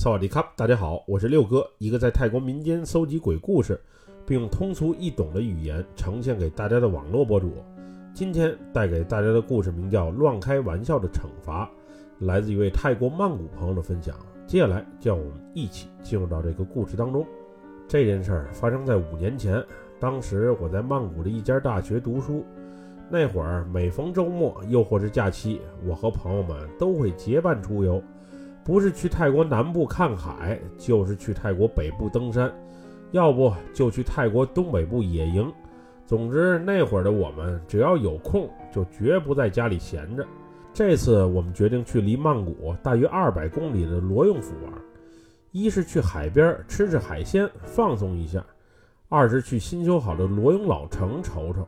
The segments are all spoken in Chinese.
萨瓦迪卡，大家好，我是六哥，一个在泰国民间搜集鬼故事，并用通俗易懂的语言呈现给大家的网络博主。今天带给大家的故事名叫《乱开玩笑的惩罚》，来自一位泰国曼谷朋友的分享。接下来，就让我们一起进入到这个故事当中。这件事儿发生在五年前，当时我在曼谷的一家大学读书。那会儿每逢周末，又或是假期，我和朋友们都会结伴出游。不是去泰国南部看海，就是去泰国北部登山，要不就去泰国东北部野营。总之，那会儿的我们只要有空，就绝不在家里闲着。这次我们决定去离曼谷大约二百公里的罗永府玩，一是去海边吃吃海鲜放松一下，二是去新修好的罗永老城瞅瞅，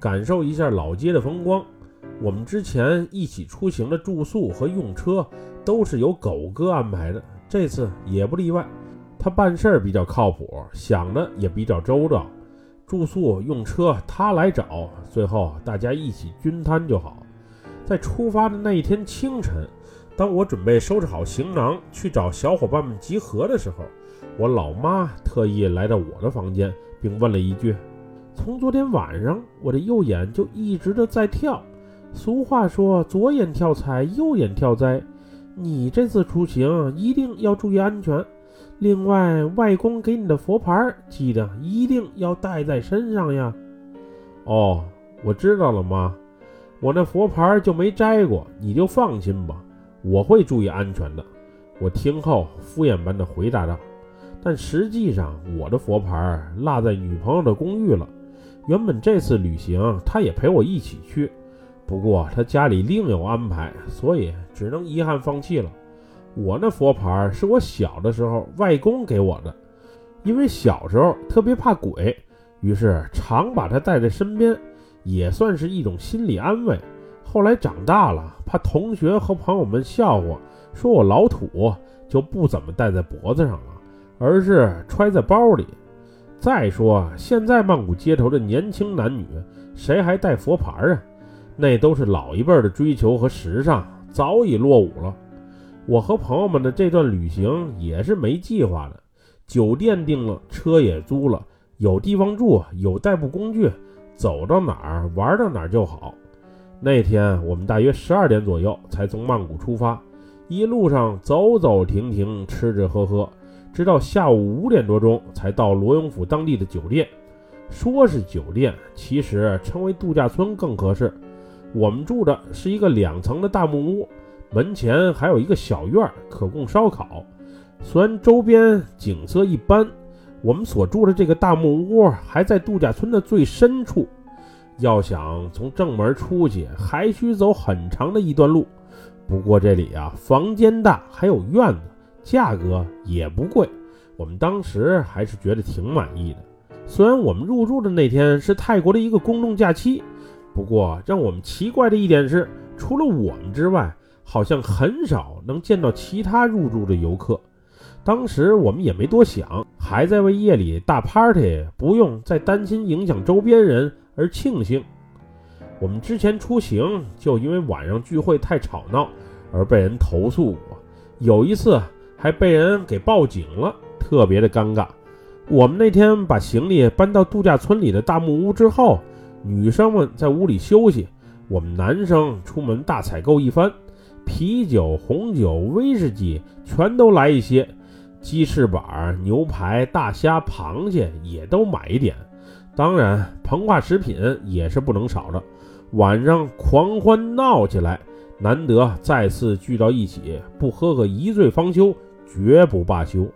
感受一下老街的风光。我们之前一起出行的住宿和用车。都是由狗哥安排的，这次也不例外。他办事儿比较靠谱，想的也比较周到。住宿用车他来找，最后大家一起均摊就好。在出发的那一天清晨，当我准备收拾好行囊去找小伙伴们集合的时候，我老妈特意来到我的房间，并问了一句：“从昨天晚上，我的右眼就一直的在跳。俗话说，左眼跳财，右眼跳灾。”你这次出行一定要注意安全。另外，外公给你的佛牌，记得一定要带在身上呀。哦，我知道了，妈。我那佛牌就没摘过，你就放心吧，我会注意安全的。我听后敷衍般的回答道。但实际上，我的佛牌落在女朋友的公寓了。原本这次旅行，她也陪我一起去。不过他家里另有安排，所以只能遗憾放弃了。我那佛牌是我小的时候外公给我的，因为小时候特别怕鬼，于是常把它带在身边，也算是一种心理安慰。后来长大了，怕同学和朋友们笑话，说我老土，就不怎么戴在脖子上了，而是揣在包里。再说现在曼谷街头的年轻男女，谁还带佛牌啊？那都是老一辈的追求和时尚，早已落伍了。我和朋友们的这段旅行也是没计划的，酒店订了，车也租了，有地方住，有代步工具，走到哪儿玩到哪儿就好。那天我们大约十二点左右才从曼谷出发，一路上走走停停，吃吃喝喝，直到下午五点多钟才到罗永府当地的酒店。说是酒店，其实称为度假村更合适。我们住的是一个两层的大木屋，门前还有一个小院儿，可供烧烤。虽然周边景色一般，我们所住的这个大木屋还在度假村的最深处，要想从正门出去，还需走很长的一段路。不过这里啊，房间大，还有院子，价格也不贵，我们当时还是觉得挺满意的。虽然我们入住的那天是泰国的一个公众假期。不过，让我们奇怪的一点是，除了我们之外，好像很少能见到其他入住的游客。当时我们也没多想，还在为夜里大 party 不用再担心影响周边人而庆幸。我们之前出行就因为晚上聚会太吵闹而被人投诉过，有一次还被人给报警了，特别的尴尬。我们那天把行李搬到度假村里的大木屋之后。女生们在屋里休息，我们男生出门大采购一番，啤酒、红酒、威士忌全都来一些，鸡翅膀、牛排、大虾、螃蟹也都买一点，当然膨化食品也是不能少的。晚上狂欢闹起来，难得再次聚到一起，不喝个一醉方休，绝不罢休。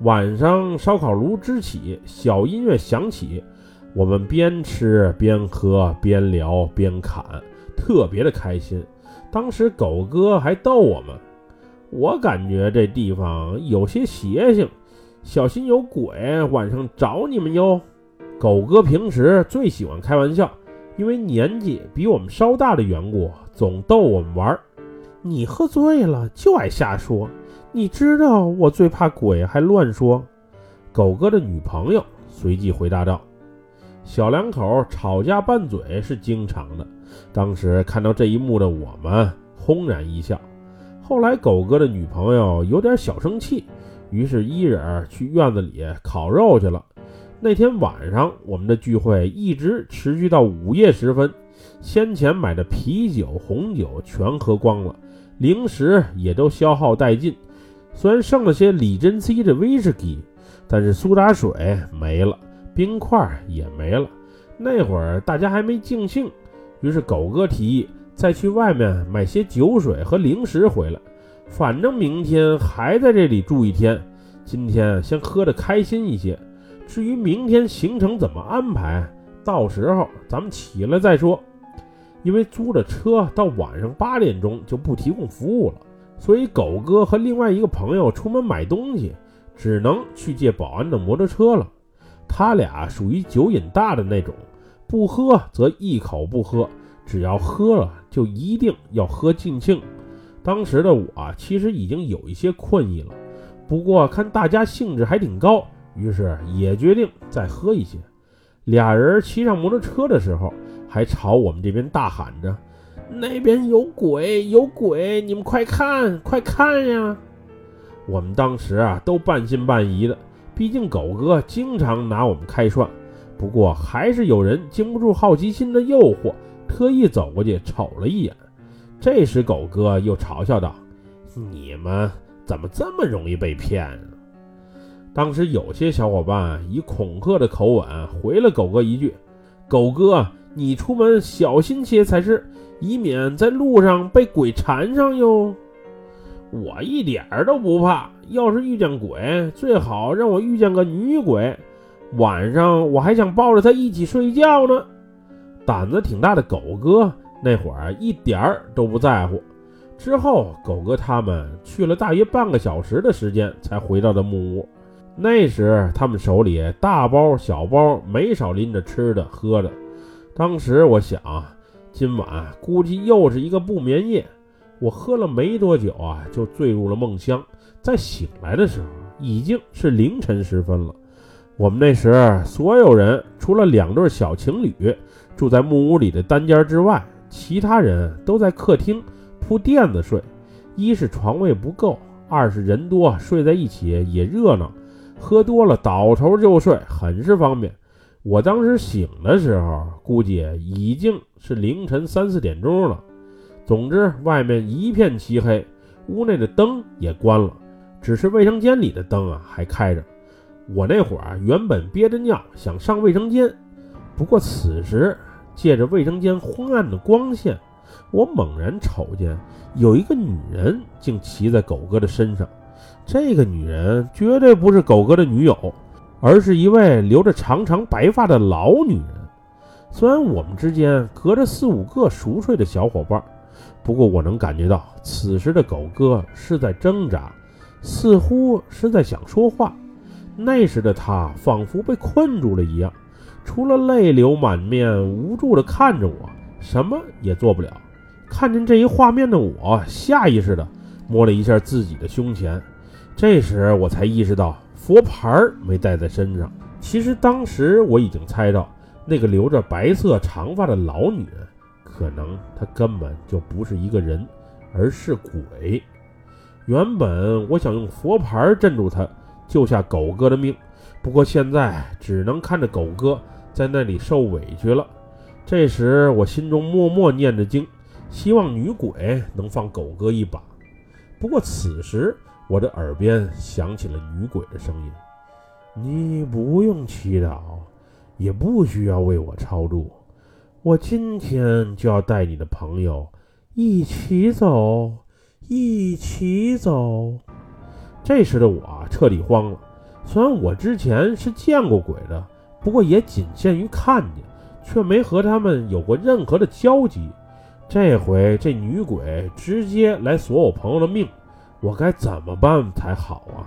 晚上烧烤炉支起，小音乐响起。我们边吃边喝边聊边侃，特别的开心。当时狗哥还逗我们，我感觉这地方有些邪性，小心有鬼晚上找你们哟。狗哥平时最喜欢开玩笑，因为年纪比我们稍大的缘故，总逗我们玩。你喝醉了就爱瞎说，你知道我最怕鬼，还乱说。狗哥的女朋友随即回答道。小两口吵架拌嘴是经常的，当时看到这一幕的我们轰然一笑。后来狗哥的女朋友有点小生气，于是一人去院子里烤肉去了。那天晚上，我们的聚会一直持续到午夜时分，先前买的啤酒、红酒全喝光了，零食也都消耗殆尽。虽然剩了些李珍熙的威士忌，但是苏打水没了，冰块也没了。那会儿大家还没尽兴，于是狗哥提议再去外面买些酒水和零食回来，反正明天还在这里住一天，今天先喝得开心一些。至于明天行程怎么安排，到时候咱们起来再说。因为租的车到晚上八点钟就不提供服务了，所以狗哥和另外一个朋友出门买东西，只能去借保安的摩托车了。他俩属于酒瘾大的那种，不喝则一口不喝，只要喝了就一定要喝尽兴。当时的我其实已经有一些困意了，不过看大家兴致还挺高。于是也决定再喝一些。俩人骑上摩托车的时候，还朝我们这边大喊着：“那边有鬼，有鬼！你们快看，快看呀！”我们当时啊都半信半疑的，毕竟狗哥经常拿我们开涮。不过还是有人经不住好奇心的诱惑，特意走过去瞅了一眼。这时狗哥又嘲笑道：“你们怎么这么容易被骗？”当时有些小伙伴以恐吓的口吻回了狗哥一句：“狗哥，你出门小心些才是，以免在路上被鬼缠上哟。”我一点儿都不怕，要是遇见鬼，最好让我遇见个女鬼，晚上我还想抱着她一起睡觉呢。胆子挺大的狗哥那会儿一点儿都不在乎。之后，狗哥他们去了大约半个小时的时间，才回到的木屋。那时他们手里大包小包没少拎着吃的喝的。当时我想，今晚估计又是一个不眠夜。我喝了没多久啊，就坠入了梦乡。在醒来的时候，已经是凌晨时分了。我们那时所有人除了两对小情侣住在木屋里的单间之外，其他人都在客厅铺垫子睡。一是床位不够，二是人多睡在一起也热闹。喝多了倒头就睡，很是方便。我当时醒的时候，估计已经是凌晨三四点钟了。总之，外面一片漆黑，屋内的灯也关了，只是卫生间里的灯啊还开着。我那会儿原本憋着尿想上卫生间，不过此时借着卫生间昏暗的光线，我猛然瞅见有一个女人竟骑在狗哥的身上。这个女人绝对不是狗哥的女友，而是一位留着长长白发的老女人。虽然我们之间隔着四五个熟睡的小伙伴，不过我能感觉到此时的狗哥是在挣扎，似乎是在想说话。那时的他仿佛被困住了一样，除了泪流满面、无助地看着我，什么也做不了。看见这一画面的我，下意识地摸了一下自己的胸前。这时我才意识到佛牌没带在身上。其实当时我已经猜到，那个留着白色长发的老女人，可能他根本就不是一个人，而是鬼。原本我想用佛牌镇住他，救下狗哥的命，不过现在只能看着狗哥在那里受委屈了。这时我心中默默念着经，希望女鬼能放狗哥一把。不过此时。我的耳边响起了女鬼的声音：“你不用祈祷，也不需要为我超度，我今天就要带你的朋友一起走，一起走。”这时的我彻底慌了。虽然我之前是见过鬼的，不过也仅限于看见，却没和他们有过任何的交集。这回这女鬼直接来索我朋友的命。我该怎么办才好啊？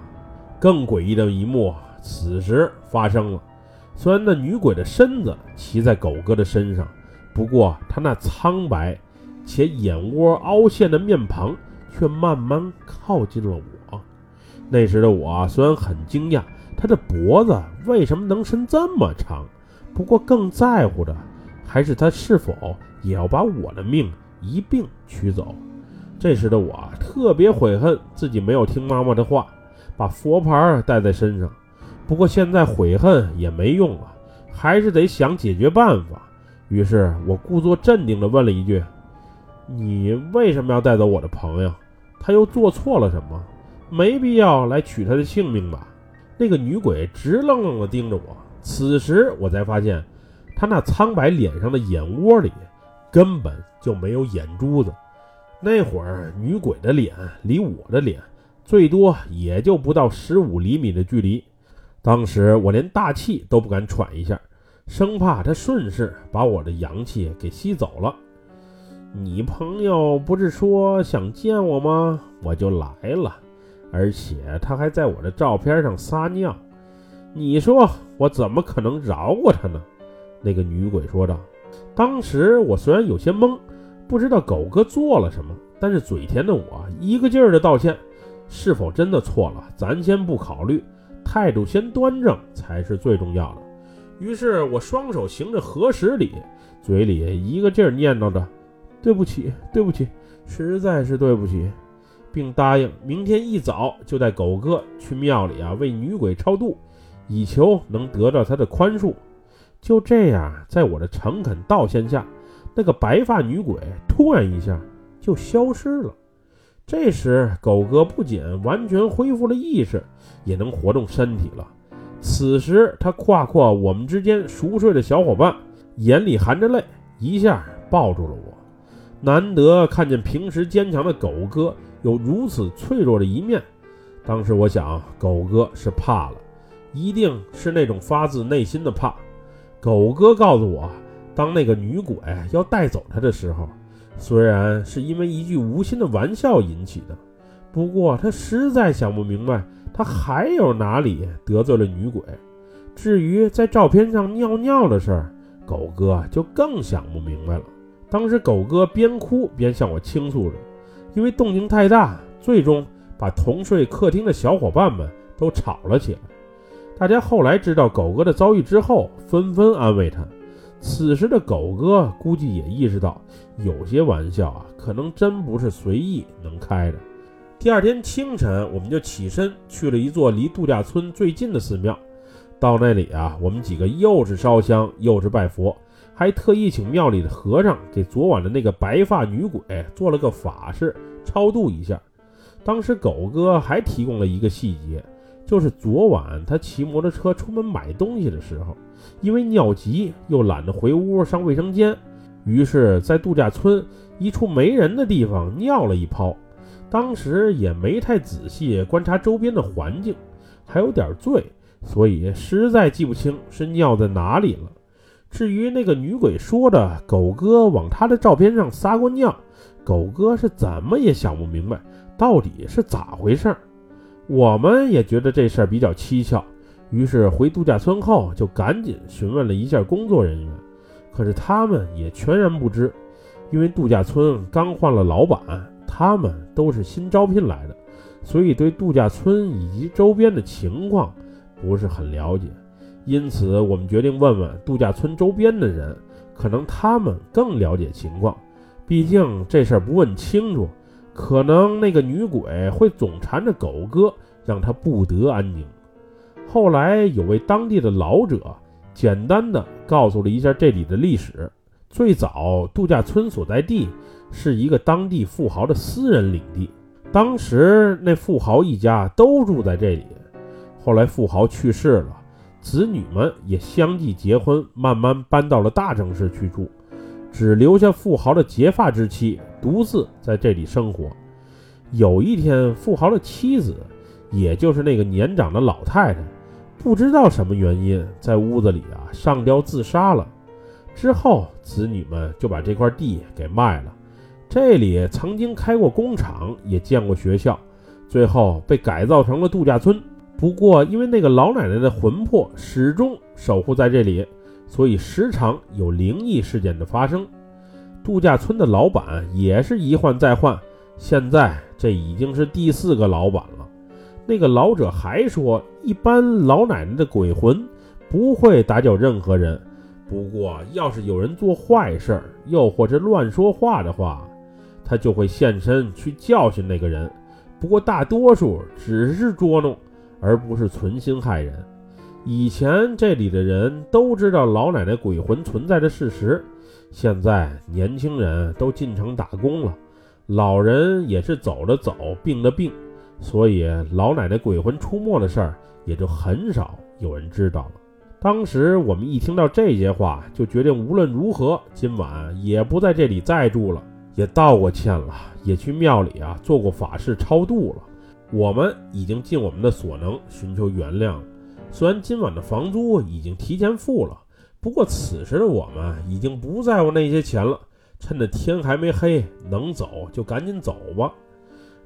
更诡异的一幕此时发生了。虽然那女鬼的身子骑在狗哥的身上，不过他那苍白且眼窝凹陷的面庞却慢慢靠近了我。那时的我虽然很惊讶，他的脖子为什么能伸这么长？不过更在乎的还是他是否也要把我的命一并取走。这时的我特别悔恨自己没有听妈妈的话，把佛牌带在身上。不过现在悔恨也没用了，还是得想解决办法。于是我故作镇定地问了一句：“你为什么要带走我的朋友？他又做错了什么？没必要来取他的性命吧？”那个女鬼直愣愣地盯着我。此时我才发现，她那苍白脸上的眼窝里根本就没有眼珠子。那会儿女鬼的脸离我的脸最多也就不到十五厘米的距离，当时我连大气都不敢喘一下，生怕他顺势把我的阳气给吸走了。你朋友不是说想见我吗？我就来了，而且他还在我的照片上撒尿。你说我怎么可能饶过他呢？那个女鬼说道。当时我虽然有些懵。不知道狗哥做了什么，但是嘴甜的我一个劲儿的道歉。是否真的错了，咱先不考虑，态度先端正才是最重要的。于是我双手行着合十礼，嘴里一个劲儿念叨着：“对不起，对不起，实在是对不起。”并答应明天一早就带狗哥去庙里啊为女鬼超度，以求能得到她的宽恕。就这样，在我的诚恳道歉下。那个白发女鬼突然一下就消失了。这时，狗哥不仅完全恢复了意识，也能活动身体了。此时，他跨过我们之间熟睡的小伙伴，眼里含着泪，一下抱住了我。难得看见平时坚强的狗哥有如此脆弱的一面。当时我想，狗哥是怕了，一定是那种发自内心的怕。狗哥告诉我。当那个女鬼要带走他的时候，虽然是因为一句无心的玩笑引起的，不过他实在想不明白他还有哪里得罪了女鬼。至于在照片上尿尿的事儿，狗哥就更想不明白了。当时狗哥边哭边向我倾诉着，因为动静太大，最终把同睡客厅的小伙伴们都吵了起来。大家后来知道狗哥的遭遇之后，纷纷安慰他。此时的狗哥估计也意识到，有些玩笑啊，可能真不是随意能开的。第二天清晨，我们就起身去了一座离度假村最近的寺庙。到那里啊，我们几个又是烧香又是拜佛，还特意请庙里的和尚给昨晚的那个白发女鬼做了个法事，超度一下。当时狗哥还提供了一个细节。就是昨晚他骑摩托车出门买东西的时候，因为尿急又懒得回屋上卫生间，于是，在度假村一处没人的地方尿了一泡。当时也没太仔细观察周边的环境，还有点醉，所以实在记不清是尿在哪里了。至于那个女鬼说的狗哥往她的照片上撒过尿，狗哥是怎么也想不明白到底是咋回事儿。我们也觉得这事儿比较蹊跷，于是回度假村后就赶紧询问了一下工作人员，可是他们也全然不知，因为度假村刚换了老板，他们都是新招聘来的，所以对度假村以及周边的情况不是很了解。因此，我们决定问问度假村周边的人，可能他们更了解情况。毕竟这事儿不问清楚。可能那个女鬼会总缠着狗哥，让他不得安宁。后来有位当地的老者，简单的告诉了一下这里的历史。最早度假村所在地是一个当地富豪的私人领地，当时那富豪一家都住在这里。后来富豪去世了，子女们也相继结婚，慢慢搬到了大城市去住。只留下富豪的结发之妻独自在这里生活。有一天，富豪的妻子，也就是那个年长的老太太，不知道什么原因，在屋子里啊上吊自杀了。之后，子女们就把这块地给卖了。这里曾经开过工厂，也建过学校，最后被改造成了度假村。不过，因为那个老奶奶的魂魄始终守护在这里。所以时常有灵异事件的发生，度假村的老板也是一换再换，现在这已经是第四个老板了。那个老者还说，一般老奶奶的鬼魂不会打搅任何人，不过要是有人做坏事儿，又或者乱说话的话，他就会现身去教训那个人。不过大多数只是捉弄，而不是存心害人。以前这里的人都知道老奶奶鬼魂存在的事实，现在年轻人都进城打工了，老人也是走的走，病的病，所以老奶奶鬼魂出没的事儿也就很少有人知道了。当时我们一听到这些话，就决定无论如何，今晚也不在这里再住了。也道过歉了，也去庙里啊做过法事超度了。我们已经尽我们的所能寻求原谅。虽然今晚的房租已经提前付了，不过此时的我们已经不在乎那些钱了。趁着天还没黑，能走就赶紧走吧。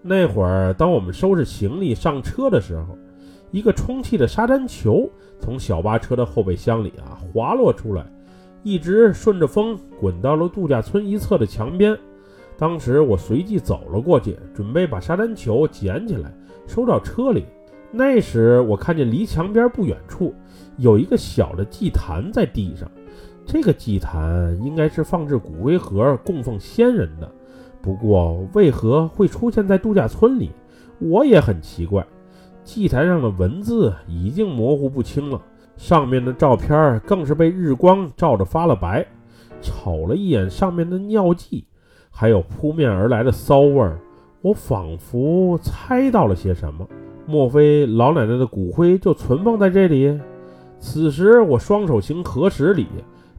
那会儿，当我们收拾行李上车的时候，一个充气的沙滩球。从小巴车的后备箱里啊滑落出来，一直顺着风滚到了度假村一侧的墙边。当时我随即走了过去，准备把沙滩球捡起来收到车里。那时我看见离墙边不远处有一个小的祭坛在地上，这个祭坛应该是放置骨灰盒供奉先人的。不过为何会出现在度假村里，我也很奇怪。祭坛上的文字已经模糊不清了，上面的照片更是被日光照着发了白。瞅了一眼上面的尿迹，还有扑面而来的骚味儿，我仿佛猜到了些什么。莫非老奶奶的骨灰就存放在这里？此时，我双手行合十礼，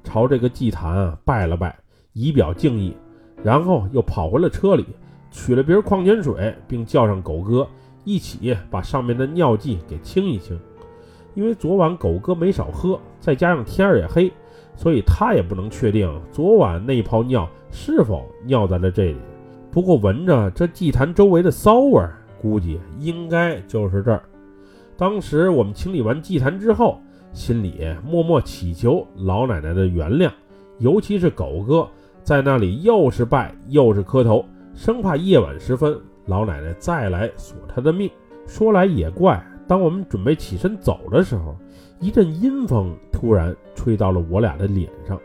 朝这个祭坛啊拜了拜，以表敬意，然后又跑回了车里，取了瓶矿泉水，并叫上狗哥。一起把上面的尿迹给清一清，因为昨晚狗哥没少喝，再加上天儿也黑，所以他也不能确定昨晚那泡尿是否尿在了这里。不过闻着这祭坛周围的骚味儿，估计应该就是这儿。当时我们清理完祭坛之后，心里默默祈求老奶奶的原谅，尤其是狗哥在那里又是拜又是磕头，生怕夜晚时分。老奶奶再来索他的命。说来也怪，当我们准备起身走的时候，一阵阴风突然吹到了我俩的脸上，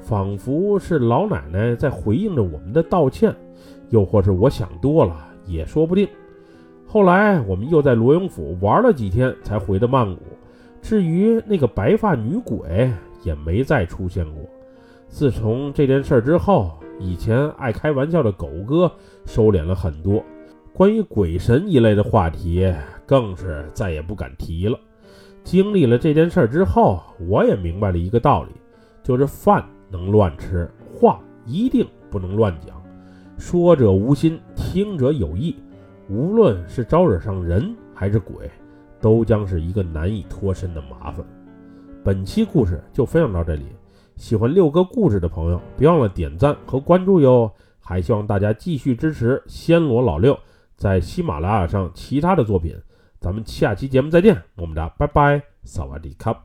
仿佛是老奶奶在回应着我们的道歉，又或是我想多了，也说不定。后来我们又在罗永府玩了几天，才回的曼谷。至于那个白发女鬼，也没再出现过。自从这件事之后，以前爱开玩笑的狗哥收敛了很多。关于鬼神一类的话题，更是再也不敢提了。经历了这件事之后，我也明白了一个道理，就是饭能乱吃，话一定不能乱讲。说者无心，听者有意。无论是招惹上人还是鬼，都将是一个难以脱身的麻烦。本期故事就分享到这里，喜欢六哥故事的朋友，别忘了点赞和关注哟。还希望大家继续支持暹罗老六。在喜马拉雅上其他的作品，咱们下期节目再见，么么哒拜拜，萨瓦迪卡。